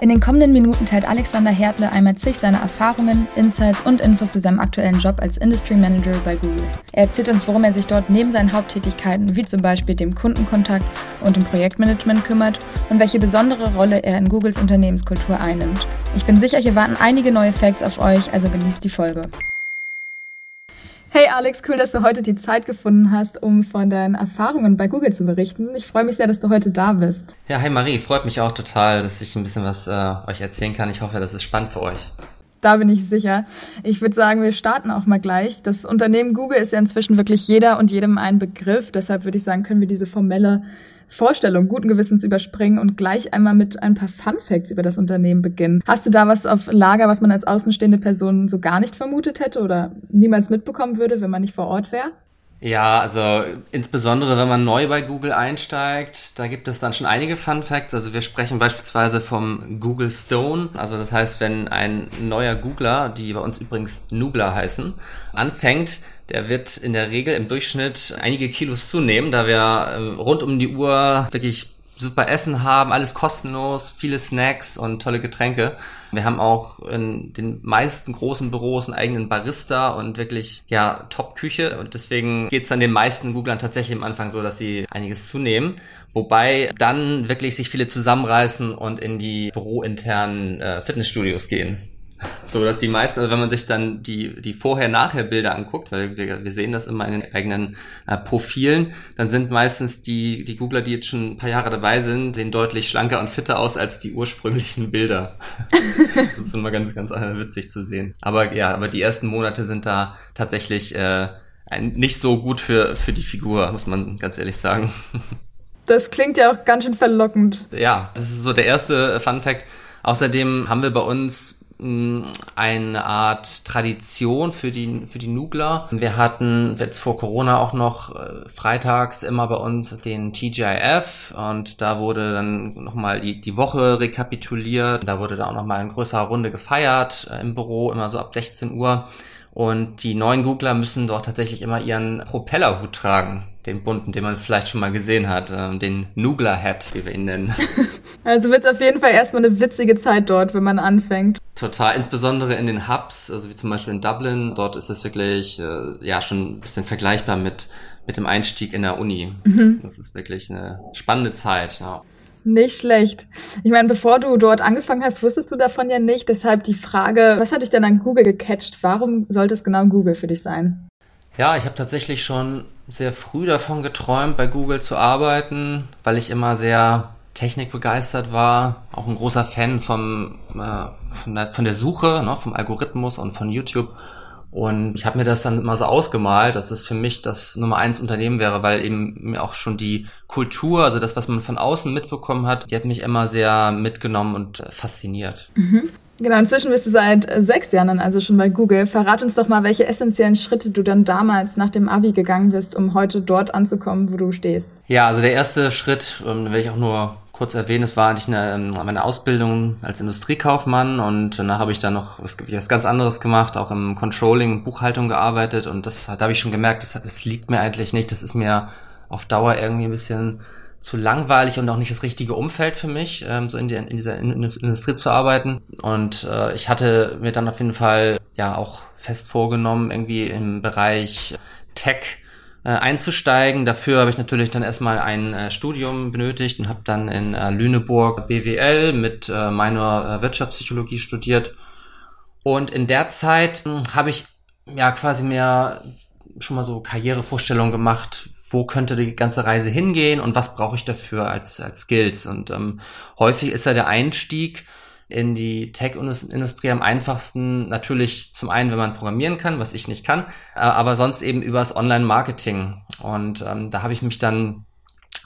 In den kommenden Minuten teilt Alexander Hertle einmal zig seiner Erfahrungen, Insights und Infos zu seinem aktuellen Job als Industry Manager bei Google. Er erzählt uns, worum er sich dort neben seinen Haupttätigkeiten, wie zum Beispiel dem Kundenkontakt und dem Projektmanagement kümmert und welche besondere Rolle er in Googles Unternehmenskultur einnimmt. Ich bin sicher, hier warten einige neue Facts auf euch, also genießt die Folge. Hey Alex, cool, dass du heute die Zeit gefunden hast, um von deinen Erfahrungen bei Google zu berichten. Ich freue mich sehr, dass du heute da bist. Ja, hi Marie, freut mich auch total, dass ich ein bisschen was äh, euch erzählen kann. Ich hoffe, das ist spannend für euch. Da bin ich sicher. Ich würde sagen, wir starten auch mal gleich. Das Unternehmen Google ist ja inzwischen wirklich jeder und jedem ein Begriff. Deshalb würde ich sagen, können wir diese formelle Vorstellung guten Gewissens überspringen und gleich einmal mit ein paar Fun Facts über das Unternehmen beginnen. Hast du da was auf Lager, was man als außenstehende Person so gar nicht vermutet hätte oder niemals mitbekommen würde, wenn man nicht vor Ort wäre? Ja, also insbesondere wenn man neu bei Google einsteigt, da gibt es dann schon einige Fun Facts. Also wir sprechen beispielsweise vom Google Stone. Also das heißt, wenn ein neuer Googler, die bei uns übrigens Nugler heißen, anfängt, der wird in der Regel im Durchschnitt einige Kilos zunehmen, da wir äh, rund um die Uhr wirklich super Essen haben, alles kostenlos, viele Snacks und tolle Getränke. Wir haben auch in den meisten großen Büros einen eigenen Barista und wirklich, ja, Top-Küche. Und deswegen geht es an den meisten Googlern tatsächlich am Anfang so, dass sie einiges zunehmen. Wobei dann wirklich sich viele zusammenreißen und in die bürointernen äh, Fitnessstudios gehen. So, dass die meisten, also wenn man sich dann die, die Vorher-Nachher-Bilder anguckt, weil wir, wir sehen das immer in den eigenen äh, Profilen, dann sind meistens die, die Googler, die jetzt schon ein paar Jahre dabei sind, sehen deutlich schlanker und fitter aus als die ursprünglichen Bilder. das ist immer ganz, ganz äh, witzig zu sehen. Aber ja, aber die ersten Monate sind da tatsächlich äh, nicht so gut für, für die Figur, muss man ganz ehrlich sagen. Das klingt ja auch ganz schön verlockend. Ja, das ist so der erste Fun Fact. Außerdem haben wir bei uns eine Art Tradition für die, für die Nugler. Wir hatten jetzt vor Corona auch noch äh, freitags immer bei uns den TGIF und da wurde dann nochmal die, die Woche rekapituliert. Da wurde da auch nochmal in größerer Runde gefeiert äh, im Büro, immer so ab 16 Uhr. Und die neuen Googler müssen doch tatsächlich immer ihren Propellerhut tragen den bunten, den man vielleicht schon mal gesehen hat, ähm, den Nugler Hat, wie wir ihn nennen. Also wird es auf jeden Fall erstmal eine witzige Zeit dort, wenn man anfängt. Total, insbesondere in den Hubs, also wie zum Beispiel in Dublin, dort ist es wirklich äh, ja schon ein bisschen vergleichbar mit mit dem Einstieg in der Uni. Mhm. Das ist wirklich eine spannende Zeit. Ja. Nicht schlecht. Ich meine, bevor du dort angefangen hast, wusstest du davon ja nicht. Deshalb die Frage, was hat dich denn an Google gecatcht? Warum sollte es genau Google für dich sein? Ja, ich habe tatsächlich schon sehr früh davon geträumt, bei Google zu arbeiten, weil ich immer sehr technikbegeistert war, auch ein großer Fan vom, äh, von, der, von der Suche, ne, vom Algorithmus und von YouTube. Und ich habe mir das dann immer so ausgemalt, dass es für mich das Nummer eins Unternehmen wäre, weil eben mir auch schon die Kultur, also das, was man von außen mitbekommen hat, die hat mich immer sehr mitgenommen und fasziniert. Mhm. Genau, inzwischen bist du seit äh, sechs Jahren dann also schon bei Google. Verrat uns doch mal, welche essentiellen Schritte du dann damals nach dem Abi gegangen bist, um heute dort anzukommen, wo du stehst. Ja, also der erste Schritt, ähm, will ich auch nur kurz erwähnen, es war eigentlich eine, ähm, meine Ausbildung als Industriekaufmann und danach habe ich dann noch was, was ganz anderes gemacht, auch im Controlling, Buchhaltung gearbeitet und das da habe ich schon gemerkt, das, das liegt mir eigentlich nicht, das ist mir auf Dauer irgendwie ein bisschen zu langweilig und auch nicht das richtige Umfeld für mich, ähm, so in, die, in dieser Industrie zu arbeiten. Und äh, ich hatte mir dann auf jeden Fall ja auch fest vorgenommen, irgendwie im Bereich Tech äh, einzusteigen. Dafür habe ich natürlich dann erstmal ein äh, Studium benötigt und habe dann in äh, Lüneburg BWL mit äh, meiner äh, Wirtschaftspsychologie studiert. Und in der Zeit hm, habe ich ja quasi mir schon mal so Karrierevorstellungen gemacht, wo könnte die ganze Reise hingehen und was brauche ich dafür als, als Skills. Und ähm, häufig ist ja der Einstieg in die Tech-Industrie am einfachsten natürlich zum einen, wenn man programmieren kann, was ich nicht kann, äh, aber sonst eben übers Online-Marketing. Und ähm, da habe ich mich dann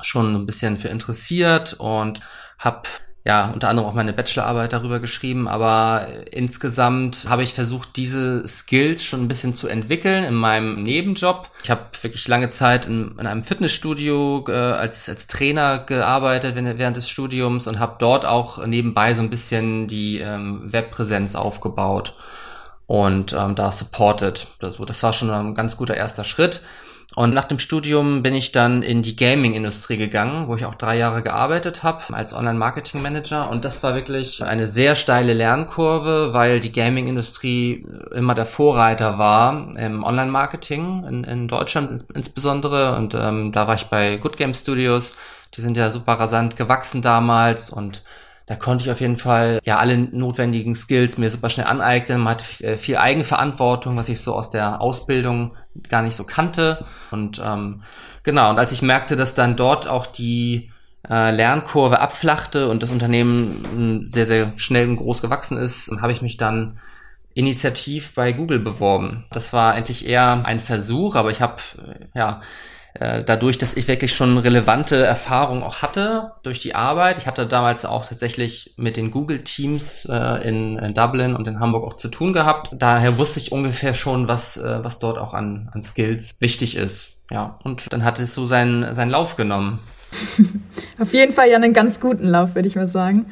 schon ein bisschen für interessiert und habe ja, unter anderem auch meine Bachelorarbeit darüber geschrieben, aber insgesamt habe ich versucht, diese Skills schon ein bisschen zu entwickeln in meinem Nebenjob. Ich habe wirklich lange Zeit in, in einem Fitnessstudio äh, als, als Trainer gearbeitet während des Studiums und habe dort auch nebenbei so ein bisschen die ähm, Webpräsenz aufgebaut und ähm, da supported. Also das war schon ein ganz guter erster Schritt. Und nach dem Studium bin ich dann in die Gaming-Industrie gegangen, wo ich auch drei Jahre gearbeitet habe als Online-Marketing-Manager. Und das war wirklich eine sehr steile Lernkurve, weil die Gaming-Industrie immer der Vorreiter war im Online-Marketing in, in, Deutschland insbesondere. Und ähm, da war ich bei Good Game Studios. Die sind ja super rasant gewachsen damals und da konnte ich auf jeden Fall ja alle notwendigen Skills mir super schnell aneignen. Man hatte äh, viel Eigenverantwortung, was ich so aus der Ausbildung gar nicht so kannte. Und ähm, genau, und als ich merkte, dass dann dort auch die äh, Lernkurve abflachte und das Unternehmen hm, sehr, sehr schnell und groß gewachsen ist, habe ich mich dann initiativ bei Google beworben. Das war eigentlich eher ein Versuch, aber ich habe äh, ja dadurch, dass ich wirklich schon relevante Erfahrungen auch hatte durch die Arbeit. Ich hatte damals auch tatsächlich mit den Google-Teams äh, in, in, Dublin und in Hamburg auch zu tun gehabt. Daher wusste ich ungefähr schon, was, äh, was dort auch an, an Skills wichtig ist. Ja, und dann hat es so seinen, seinen Lauf genommen. Auf jeden Fall ja einen ganz guten Lauf, würde ich mal sagen.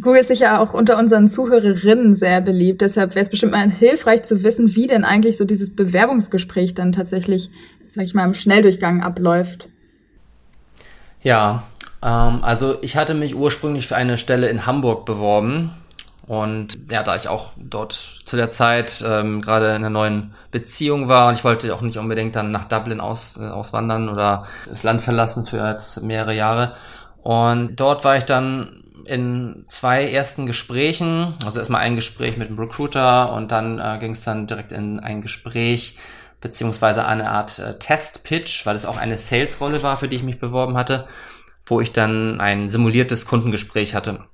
Google ist sicher auch unter unseren Zuhörerinnen sehr beliebt. Deshalb wäre es bestimmt mal hilfreich zu wissen, wie denn eigentlich so dieses Bewerbungsgespräch dann tatsächlich sag ich mal, im Schnelldurchgang abläuft. Ja, ähm, also ich hatte mich ursprünglich für eine Stelle in Hamburg beworben. Und ja, da ich auch dort zu der Zeit ähm, gerade in einer neuen Beziehung war und ich wollte auch nicht unbedingt dann nach Dublin aus, äh, auswandern oder das Land verlassen für jetzt mehrere Jahre. Und dort war ich dann in zwei ersten Gesprächen, also erstmal ein Gespräch mit dem Recruiter und dann äh, ging es dann direkt in ein Gespräch beziehungsweise eine Art äh, Test-Pitch, weil es auch eine Sales-Rolle war, für die ich mich beworben hatte, wo ich dann ein simuliertes Kundengespräch hatte.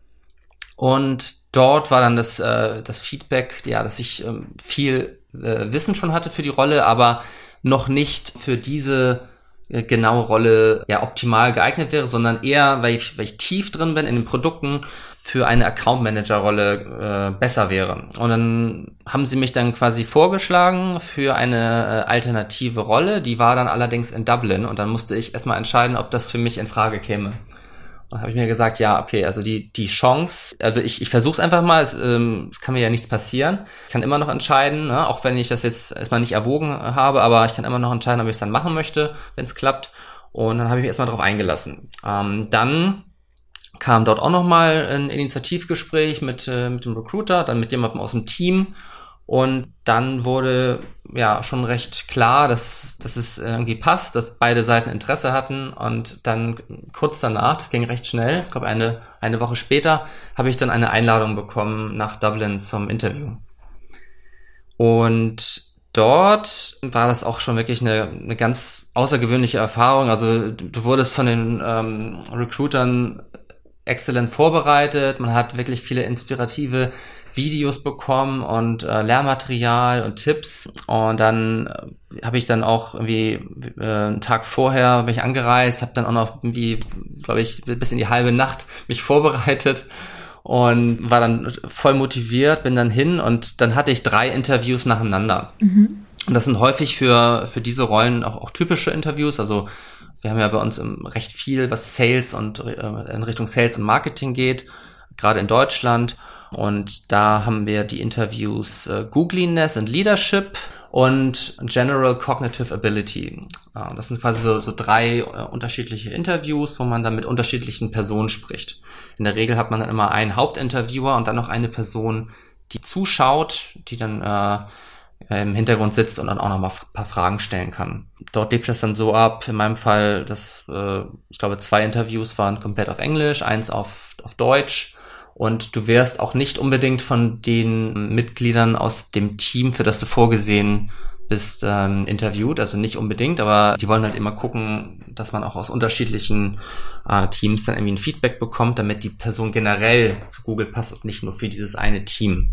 Und dort war dann das, äh, das Feedback, ja, dass ich ähm, viel äh, Wissen schon hatte für die Rolle, aber noch nicht für diese äh, genaue Rolle ja optimal geeignet wäre, sondern eher, weil ich, weil ich tief drin bin in den Produkten für eine Account Manager Rolle äh, besser wäre. Und dann haben sie mich dann quasi vorgeschlagen für eine äh, alternative Rolle, die war dann allerdings in Dublin und dann musste ich erstmal entscheiden, ob das für mich in Frage käme. Und habe ich mir gesagt, ja, okay, also die die Chance, also ich ich versuche es einfach mal, es, ähm, es kann mir ja nichts passieren. Ich kann immer noch entscheiden, ne, auch wenn ich das jetzt erstmal nicht erwogen habe, aber ich kann immer noch entscheiden, ob ich es dann machen möchte, wenn es klappt. Und dann habe ich mich erstmal darauf eingelassen. Ähm, dann kam dort auch nochmal ein Initiativgespräch mit, äh, mit dem Recruiter, dann mit jemandem aus dem Team. Und dann wurde ja schon recht klar, dass, dass es irgendwie passt, dass beide Seiten Interesse hatten. Und dann kurz danach, das ging recht schnell, ich glaube eine, eine Woche später, habe ich dann eine Einladung bekommen nach Dublin zum Interview. Und dort war das auch schon wirklich eine, eine ganz außergewöhnliche Erfahrung. Also du wurdest von den ähm, Recruitern exzellent vorbereitet. Man hat wirklich viele inspirative Videos bekommen und äh, Lehrmaterial und Tipps. Und dann äh, habe ich dann auch irgendwie äh, einen Tag vorher bin ich angereist, habe dann auch noch irgendwie, glaube ich, bis in die halbe Nacht mich vorbereitet und war dann voll motiviert, bin dann hin und dann hatte ich drei Interviews nacheinander. Mhm. Und das sind häufig für, für diese Rollen auch, auch typische Interviews, also wir haben ja bei uns recht viel, was Sales und äh, in Richtung Sales und Marketing geht, gerade in Deutschland. Und da haben wir die Interviews äh, Googliness and Leadership und General Cognitive Ability. Äh, das sind quasi so, so drei äh, unterschiedliche Interviews, wo man dann mit unterschiedlichen Personen spricht. In der Regel hat man dann immer einen Hauptinterviewer und dann noch eine Person, die zuschaut, die dann äh, im Hintergrund sitzt und dann auch noch mal ein paar Fragen stellen kann. Dort lief das dann so ab, in meinem Fall, dass äh, ich glaube, zwei Interviews waren komplett auf Englisch, eins auf, auf Deutsch. Und du wirst auch nicht unbedingt von den Mitgliedern aus dem Team, für das du vorgesehen bist, ähm, interviewt. Also nicht unbedingt, aber die wollen halt immer gucken, dass man auch aus unterschiedlichen äh, Teams dann irgendwie ein Feedback bekommt, damit die Person generell zu Google passt und nicht nur für dieses eine Team.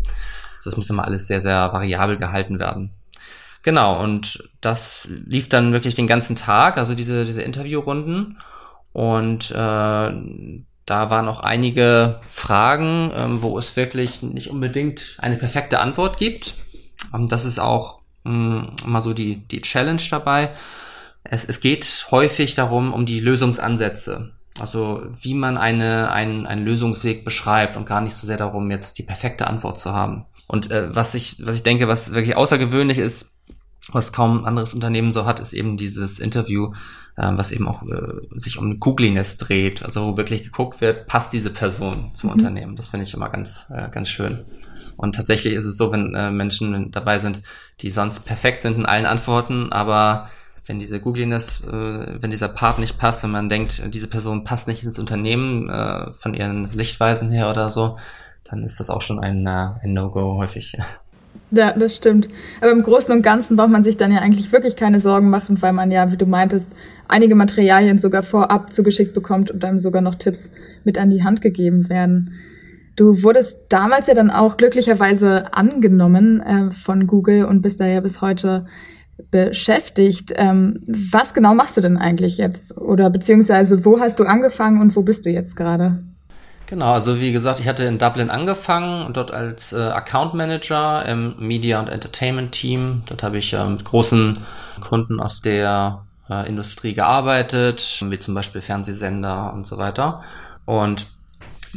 Das muss immer alles sehr, sehr variabel gehalten werden. Genau, und das lief dann wirklich den ganzen Tag, also diese, diese Interviewrunden. Und äh, da waren auch einige Fragen, ähm, wo es wirklich nicht unbedingt eine perfekte Antwort gibt. Ähm, das ist auch mh, hm, mal so die, die Challenge dabei. Es, es geht häufig darum, um die Lösungsansätze. Also wie man eine, einen, einen Lösungsweg beschreibt und gar nicht so sehr darum, jetzt die perfekte Antwort zu haben. Und äh, was ich, was ich denke, was wirklich außergewöhnlich ist, was kaum ein anderes Unternehmen so hat, ist eben dieses Interview, äh, was eben auch äh, sich um Googliness dreht, also wo wirklich geguckt wird, passt diese Person zum mhm. Unternehmen. Das finde ich immer ganz, äh, ganz schön. Und tatsächlich ist es so, wenn äh, Menschen dabei sind, die sonst perfekt sind in allen Antworten, aber wenn diese Googliness, äh, wenn dieser Part nicht passt, wenn man denkt, diese Person passt nicht ins Unternehmen äh, von ihren Sichtweisen her oder so, dann ist das auch schon ein, äh, ein No-Go häufig. Ja, das stimmt. Aber im Großen und Ganzen braucht man sich dann ja eigentlich wirklich keine Sorgen machen, weil man ja, wie du meintest, einige Materialien sogar vorab zugeschickt bekommt und einem sogar noch Tipps mit an die Hand gegeben werden. Du wurdest damals ja dann auch glücklicherweise angenommen äh, von Google und bist da ja bis heute beschäftigt. Ähm, was genau machst du denn eigentlich jetzt? Oder beziehungsweise wo hast du angefangen und wo bist du jetzt gerade? Genau, also wie gesagt, ich hatte in Dublin angefangen und dort als äh, Account Manager im Media und Entertainment Team. Dort habe ich äh, mit großen Kunden aus der äh, Industrie gearbeitet, wie zum Beispiel Fernsehsender und so weiter. Und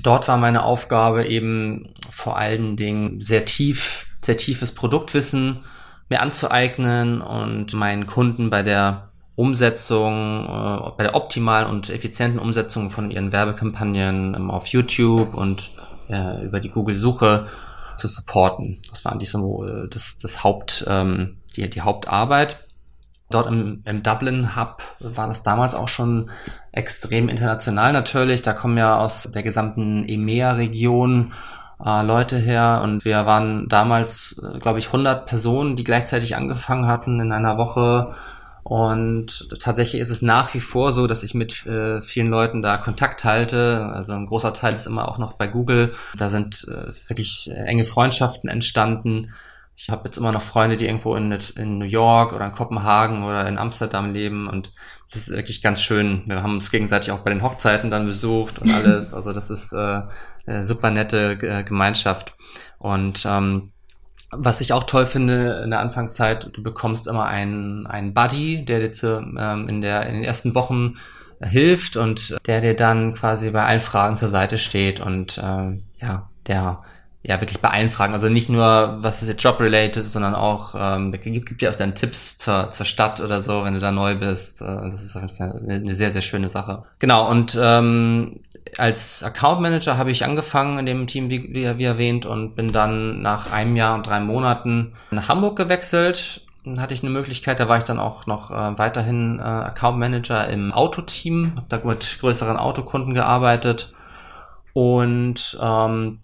dort war meine Aufgabe eben vor allen Dingen sehr tief, sehr tiefes Produktwissen mir anzueignen und meinen Kunden bei der Umsetzung, äh, bei der optimalen und effizienten Umsetzung von ihren Werbekampagnen ähm, auf YouTube und äh, über die Google-Suche zu supporten. Das war eigentlich so äh, das, das Haupt, ähm, die, die Hauptarbeit. Dort im, im Dublin Hub war das damals auch schon extrem international natürlich. Da kommen ja aus der gesamten EMEA-Region äh, Leute her und wir waren damals, äh, glaube ich, 100 Personen, die gleichzeitig angefangen hatten in einer Woche. Und tatsächlich ist es nach wie vor so, dass ich mit äh, vielen Leuten da Kontakt halte. Also ein großer Teil ist immer auch noch bei Google. Da sind äh, wirklich enge Freundschaften entstanden. Ich habe jetzt immer noch Freunde, die irgendwo in, in New York oder in Kopenhagen oder in Amsterdam leben und das ist wirklich ganz schön. Wir haben uns gegenseitig auch bei den Hochzeiten dann besucht und alles. Also das ist äh, eine super nette äh, Gemeinschaft. Und ähm, was ich auch toll finde in der Anfangszeit, du bekommst immer einen, einen Buddy, der dir zu, ähm, in, der, in den ersten Wochen hilft und der dir dann quasi bei allen Fragen zur Seite steht und äh, ja, der ja wirklich bei allen Fragen, also nicht nur was ist jetzt Job-related, sondern auch ähm, gibt, gibt dir auch dann Tipps zur, zur Stadt oder so, wenn du da neu bist. Äh, das ist eine, eine sehr, sehr schöne Sache. Genau, und ähm, als Account Manager habe ich angefangen in dem Team, wie, wie, wie erwähnt, und bin dann nach einem Jahr und drei Monaten nach Hamburg gewechselt. Dann hatte ich eine Möglichkeit, da war ich dann auch noch äh, weiterhin äh, Account Manager im Autoteam, habe da mit größeren Autokunden gearbeitet. Und ähm,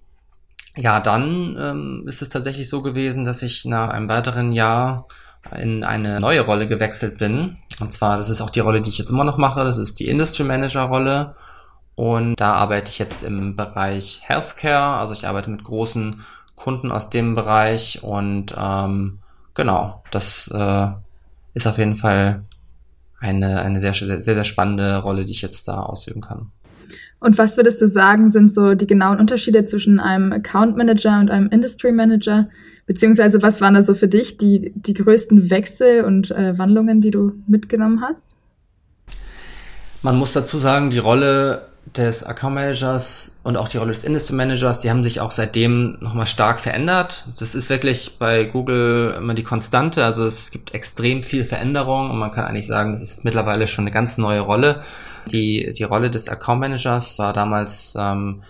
ja, dann ähm, ist es tatsächlich so gewesen, dass ich nach einem weiteren Jahr in eine neue Rolle gewechselt bin. Und zwar, das ist auch die Rolle, die ich jetzt immer noch mache, das ist die Industry Manager Rolle. Und da arbeite ich jetzt im Bereich Healthcare. Also ich arbeite mit großen Kunden aus dem Bereich und ähm, genau, das äh, ist auf jeden Fall eine, eine sehr, sehr, sehr spannende Rolle, die ich jetzt da ausüben kann. Und was würdest du sagen, sind so die genauen Unterschiede zwischen einem Account Manager und einem Industry Manager? Beziehungsweise was waren da so für dich die, die größten Wechsel und äh, Wandlungen, die du mitgenommen hast? Man muss dazu sagen, die Rolle des Account Managers und auch die Rolle des Industry Managers, die haben sich auch seitdem nochmal stark verändert. Das ist wirklich bei Google immer die Konstante. Also es gibt extrem viel Veränderung und man kann eigentlich sagen, das ist mittlerweile schon eine ganz neue Rolle. Die, die Rolle des Account Managers war damals ähm,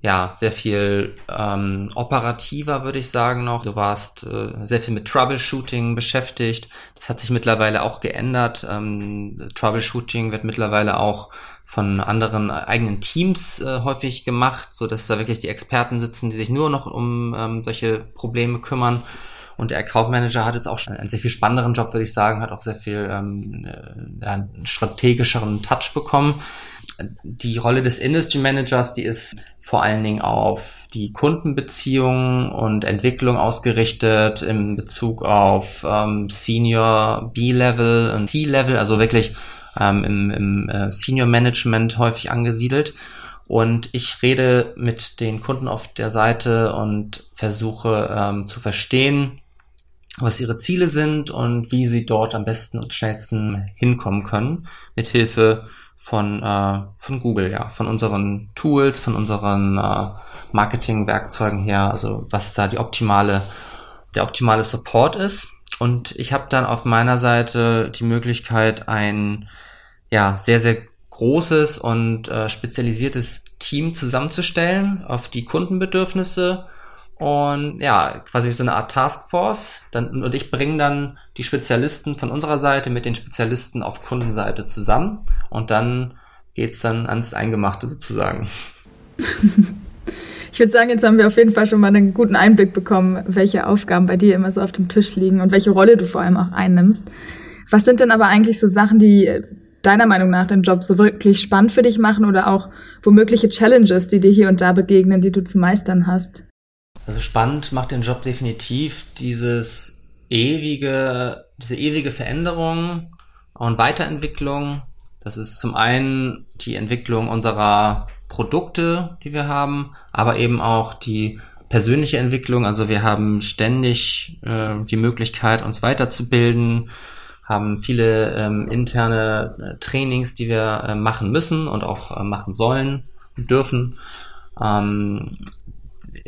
ja sehr viel ähm, operativer, würde ich sagen noch. Du warst äh, sehr viel mit Troubleshooting beschäftigt. Das hat sich mittlerweile auch geändert. Ähm, Troubleshooting wird mittlerweile auch von anderen eigenen Teams äh, häufig gemacht, so dass da wirklich die Experten sitzen, die sich nur noch um ähm, solche Probleme kümmern. Und der Account Manager hat jetzt auch schon einen sehr viel spannenderen Job, würde ich sagen, hat auch sehr viel ähm, äh, einen strategischeren Touch bekommen. Die Rolle des Industry Managers, die ist vor allen Dingen auf die Kundenbeziehungen und Entwicklung ausgerichtet in Bezug auf ähm, Senior B-Level und C-Level, also wirklich ähm, im, im äh, Senior Management häufig angesiedelt. Und ich rede mit den Kunden auf der Seite und versuche ähm, zu verstehen, was ihre Ziele sind und wie sie dort am besten und schnellsten hinkommen können, mit Hilfe von, äh, von Google, ja, von unseren Tools, von unseren äh, Marketing-Werkzeugen her, also was da die optimale, der optimale Support ist. und ich habe dann auf meiner Seite die Möglichkeit, ein ja sehr sehr großes und äh, spezialisiertes Team zusammenzustellen auf die Kundenbedürfnisse und ja, quasi so eine Art Taskforce. Dann, und ich bringe dann die Spezialisten von unserer Seite mit den Spezialisten auf Kundenseite zusammen und dann geht's dann ans Eingemachte sozusagen. Ich würde sagen, jetzt haben wir auf jeden Fall schon mal einen guten Einblick bekommen, welche Aufgaben bei dir immer so auf dem Tisch liegen und welche Rolle du vor allem auch einnimmst. Was sind denn aber eigentlich so Sachen, die deiner Meinung nach den Job so wirklich spannend für dich machen oder auch womögliche Challenges, die dir hier und da begegnen, die du zu meistern hast? Also spannend macht den Job definitiv dieses ewige, diese ewige Veränderung und Weiterentwicklung. Das ist zum einen die Entwicklung unserer Produkte, die wir haben, aber eben auch die persönliche Entwicklung. Also wir haben ständig äh, die Möglichkeit, uns weiterzubilden, haben viele ähm, interne äh, Trainings, die wir äh, machen müssen und auch äh, machen sollen und dürfen. Ähm,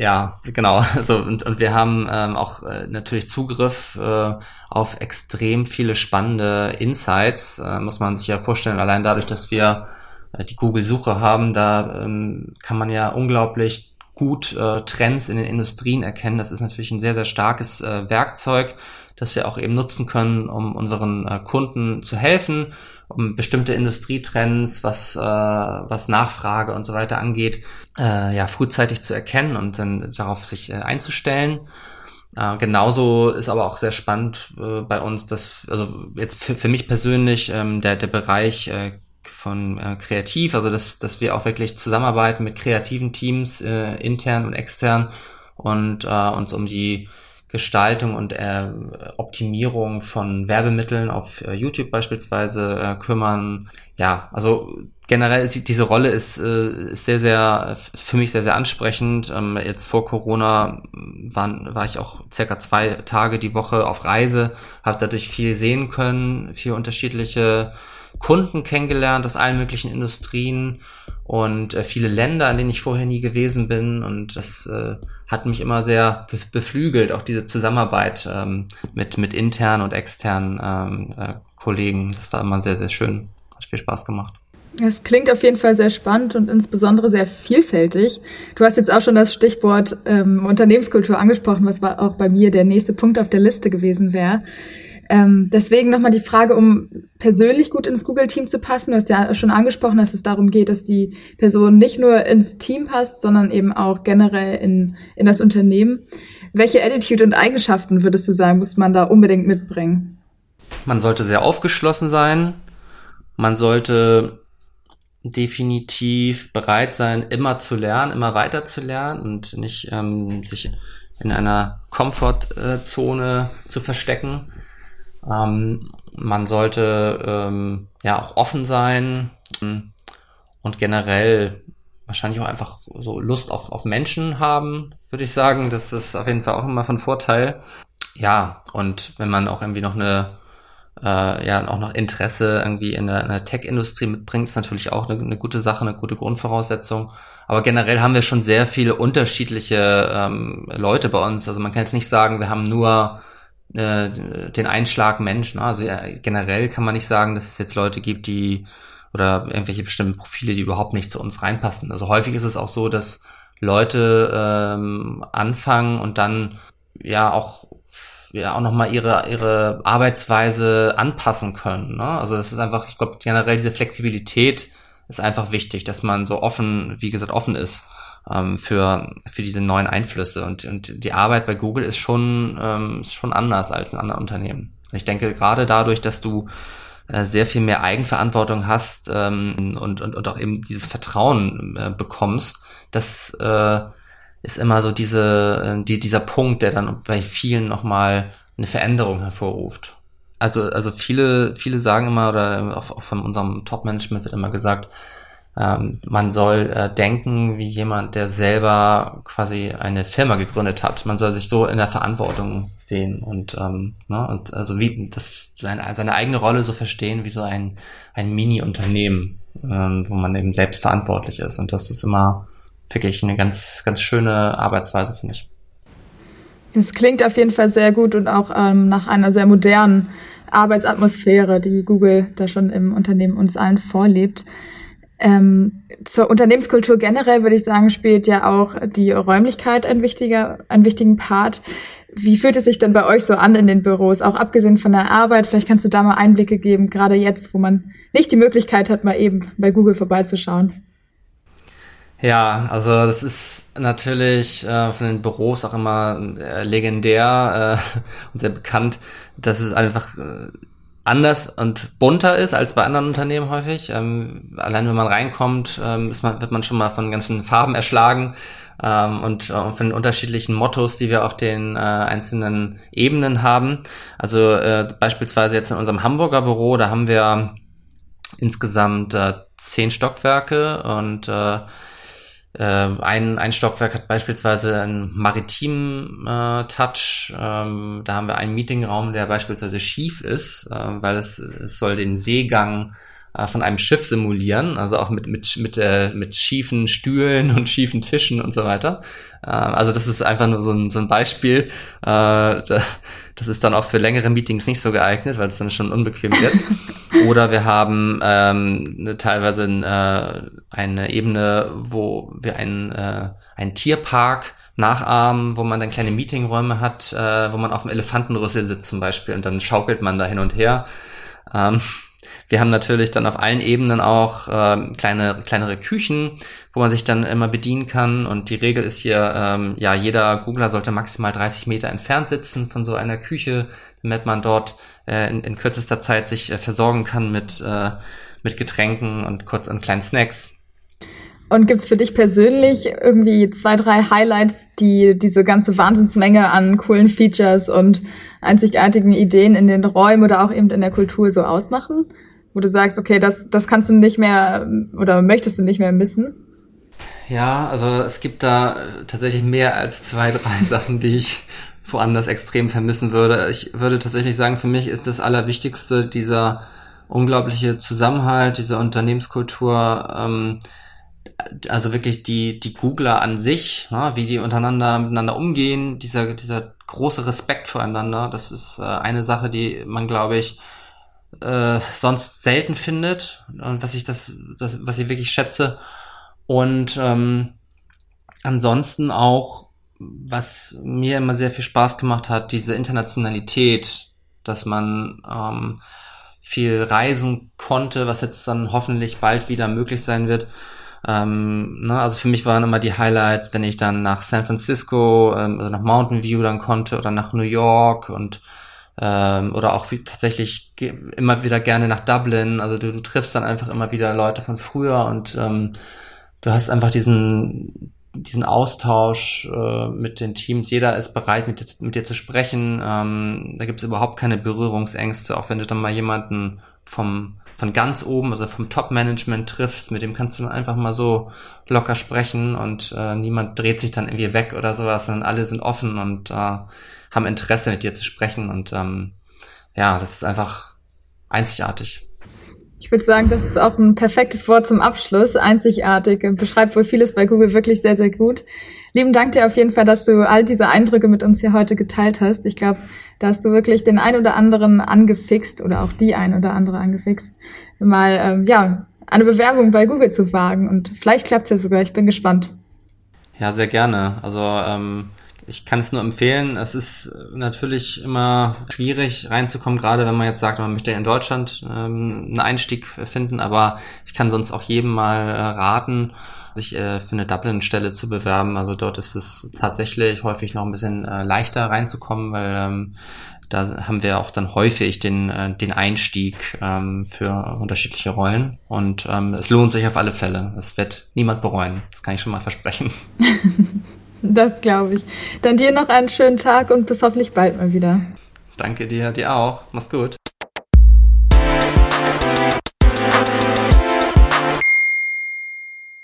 ja, genau. Also und, und wir haben ähm, auch äh, natürlich Zugriff äh, auf extrem viele spannende Insights. Äh, muss man sich ja vorstellen, allein dadurch, dass wir äh, die Google-Suche haben, da ähm, kann man ja unglaublich gut äh, Trends in den Industrien erkennen. Das ist natürlich ein sehr, sehr starkes äh, Werkzeug, das wir auch eben nutzen können, um unseren äh, Kunden zu helfen, um bestimmte Industrietrends, was, äh, was Nachfrage und so weiter angeht, äh, ja, frühzeitig zu erkennen und dann darauf sich äh, einzustellen. Äh, genauso ist aber auch sehr spannend äh, bei uns, dass, also jetzt für, für mich persönlich, ähm, der, der Bereich äh, von äh, kreativ, also dass, dass wir auch wirklich zusammenarbeiten mit kreativen Teams, äh, intern und extern und äh, uns um die Gestaltung und äh, Optimierung von Werbemitteln auf äh, YouTube beispielsweise äh, kümmern. Ja, also generell diese Rolle ist, äh, ist sehr, sehr für mich sehr, sehr ansprechend. Ähm, jetzt vor Corona waren, war ich auch circa zwei Tage die Woche auf Reise, habe dadurch viel sehen können, viel unterschiedliche Kunden kennengelernt aus allen möglichen Industrien und äh, viele Länder, in denen ich vorher nie gewesen bin. Und das äh, hat mich immer sehr beflügelt, auch diese Zusammenarbeit ähm, mit, mit internen und externen ähm, äh, Kollegen. Das war immer sehr, sehr schön. Hat viel Spaß gemacht. Es klingt auf jeden Fall sehr spannend und insbesondere sehr vielfältig. Du hast jetzt auch schon das Stichwort ähm, Unternehmenskultur angesprochen, was war auch bei mir der nächste Punkt auf der Liste gewesen wäre. Ähm, deswegen nochmal die Frage, um persönlich gut ins Google-Team zu passen. Du hast ja schon angesprochen, dass es darum geht, dass die Person nicht nur ins Team passt, sondern eben auch generell in, in das Unternehmen. Welche Attitude und Eigenschaften würdest du sagen, muss man da unbedingt mitbringen? Man sollte sehr aufgeschlossen sein. Man sollte definitiv bereit sein, immer zu lernen, immer weiter zu lernen und nicht ähm, sich in einer Komfortzone zu verstecken. Ähm, man sollte ähm, ja auch offen sein und generell wahrscheinlich auch einfach so Lust auf, auf Menschen haben, würde ich sagen. Das ist auf jeden Fall auch immer von Vorteil. Ja, und wenn man auch irgendwie noch eine, äh, ja, auch noch Interesse irgendwie in der, in der Tech-Industrie mitbringt, ist natürlich auch eine, eine, gute Sache, eine gute Grundvoraussetzung. Aber generell haben wir schon sehr viele unterschiedliche ähm, Leute bei uns. Also man kann jetzt nicht sagen, wir haben nur äh, den Einschlag Mensch. Ne? Also ja, generell kann man nicht sagen, dass es jetzt Leute gibt, die oder irgendwelche bestimmten Profile, die überhaupt nicht zu uns reinpassen. Also häufig ist es auch so, dass Leute ähm, anfangen und dann ja auch ja auch nochmal ihre ihre Arbeitsweise anpassen können. Ne? Also es ist einfach, ich glaube generell diese Flexibilität ist einfach wichtig, dass man so offen, wie gesagt, offen ist ähm, für, für diese neuen Einflüsse. Und, und die Arbeit bei Google ist schon, ähm, ist schon anders als in anderen Unternehmen. Ich denke, gerade dadurch, dass du äh, sehr viel mehr Eigenverantwortung hast ähm, und, und, und auch eben dieses Vertrauen äh, bekommst, das äh, ist immer so diese, äh, die, dieser Punkt, der dann bei vielen nochmal eine Veränderung hervorruft. Also, also viele, viele sagen immer, oder auch, auch von unserem Top-Management wird immer gesagt, ähm, man soll äh, denken wie jemand, der selber quasi eine Firma gegründet hat. Man soll sich so in der Verantwortung sehen und, ähm, ne, und also wie das seine, seine eigene Rolle so verstehen wie so ein, ein Mini-Unternehmen, ähm, wo man eben selbst verantwortlich ist. Und das ist immer wirklich eine ganz, ganz schöne Arbeitsweise, finde ich. Das klingt auf jeden Fall sehr gut und auch ähm, nach einer sehr modernen Arbeitsatmosphäre, die Google da schon im Unternehmen uns allen vorlebt. Ähm, zur Unternehmenskultur generell würde ich sagen, spielt ja auch die Räumlichkeit ein wichtiger, einen wichtigen Part. Wie fühlt es sich denn bei euch so an in den Büros, auch abgesehen von der Arbeit? Vielleicht kannst du da mal Einblicke geben, gerade jetzt, wo man nicht die Möglichkeit hat, mal eben bei Google vorbeizuschauen. Ja, also das ist natürlich äh, von den Büros auch immer äh, legendär äh, und sehr bekannt, dass es einfach äh, anders und bunter ist als bei anderen Unternehmen häufig. Ähm, allein wenn man reinkommt, ähm, ist man, wird man schon mal von ganzen Farben erschlagen ähm, und äh, von unterschiedlichen Mottos, die wir auf den äh, einzelnen Ebenen haben. Also äh, beispielsweise jetzt in unserem Hamburger Büro, da haben wir insgesamt äh, zehn Stockwerke und äh, ein, ein Stockwerk hat beispielsweise einen maritimen äh, Touch. Ähm, da haben wir einen Meetingraum, der beispielsweise schief ist, äh, weil es, es soll den Seegang äh, von einem Schiff simulieren, also auch mit, mit, mit, äh, mit schiefen Stühlen und schiefen Tischen und so weiter. Äh, also das ist einfach nur so ein, so ein Beispiel. Äh, das ist dann auch für längere Meetings nicht so geeignet, weil es dann schon unbequem wird. Oder wir haben ähm, teilweise äh, eine Ebene, wo wir einen, äh, einen Tierpark nachahmen, wo man dann kleine Meetingräume hat, äh, wo man auf dem Elefantenrüssel sitzt zum Beispiel und dann schaukelt man da hin und her. Ähm, wir haben natürlich dann auf allen Ebenen auch äh, kleine, kleinere Küchen, wo man sich dann immer bedienen kann. Und die Regel ist hier, ähm, ja, jeder Googler sollte maximal 30 Meter entfernt sitzen von so einer Küche, damit man dort äh, in, in kürzester Zeit sich äh, versorgen kann mit, äh, mit Getränken und kurz und kleinen Snacks. Und gibt's für dich persönlich irgendwie zwei, drei Highlights, die diese ganze Wahnsinnsmenge an coolen Features und einzigartigen Ideen in den Räumen oder auch eben in der Kultur so ausmachen? Wo du sagst, okay, das, das kannst du nicht mehr oder möchtest du nicht mehr missen? Ja, also es gibt da tatsächlich mehr als zwei, drei Sachen, die ich woanders extrem vermissen würde. Ich würde tatsächlich sagen, für mich ist das Allerwichtigste dieser unglaubliche Zusammenhalt, diese Unternehmenskultur, ähm, also wirklich die, die Googler an sich, ja, wie die untereinander miteinander umgehen, dieser, dieser große Respekt voreinander, das ist äh, eine Sache, die man, glaube ich, äh, sonst selten findet und was ich das, das was ich wirklich schätze. Und ähm, ansonsten auch, was mir immer sehr viel Spaß gemacht hat, diese Internationalität, dass man ähm, viel reisen konnte, was jetzt dann hoffentlich bald wieder möglich sein wird. Ähm, ne, also für mich waren immer die Highlights, wenn ich dann nach San Francisco, ähm, also nach Mountain View dann konnte oder nach New York und ähm, oder auch wie, tatsächlich immer wieder gerne nach Dublin. Also du, du triffst dann einfach immer wieder Leute von früher und ähm, du hast einfach diesen diesen Austausch äh, mit den Teams. Jeder ist bereit, mit, mit dir zu sprechen. Ähm, da gibt es überhaupt keine Berührungsängste, auch wenn du dann mal jemanden vom von ganz oben, also vom Top-Management triffst, mit dem kannst du dann einfach mal so locker sprechen und äh, niemand dreht sich dann irgendwie weg oder sowas, sondern alle sind offen und äh, haben Interesse, mit dir zu sprechen. Und ähm, ja, das ist einfach einzigartig. Ich würde sagen, das ist auch ein perfektes Wort zum Abschluss. Einzigartig. Beschreibt wohl vieles bei Google wirklich sehr, sehr gut. Lieben Dank dir auf jeden Fall, dass du all diese Eindrücke mit uns hier heute geteilt hast. Ich glaube, da hast du wirklich den ein oder anderen angefixt oder auch die ein oder andere angefixt, mal ähm, ja eine Bewerbung bei Google zu wagen. Und vielleicht klappt es ja sogar. Ich bin gespannt. Ja, sehr gerne. Also ähm, ich kann es nur empfehlen. Es ist natürlich immer schwierig reinzukommen, gerade wenn man jetzt sagt, man möchte in Deutschland ähm, einen Einstieg finden, aber ich kann sonst auch jedem mal äh, raten, sich äh, für eine Dublin-Stelle zu bewerben. Also dort ist es tatsächlich häufig noch ein bisschen äh, leichter reinzukommen, weil ähm, da haben wir auch dann häufig den, äh, den Einstieg ähm, für unterschiedliche Rollen. Und ähm, es lohnt sich auf alle Fälle. Es wird niemand bereuen. Das kann ich schon mal versprechen. Das glaube ich. Dann dir noch einen schönen Tag und bis hoffentlich bald mal wieder. Danke dir, dir auch. Mach's gut.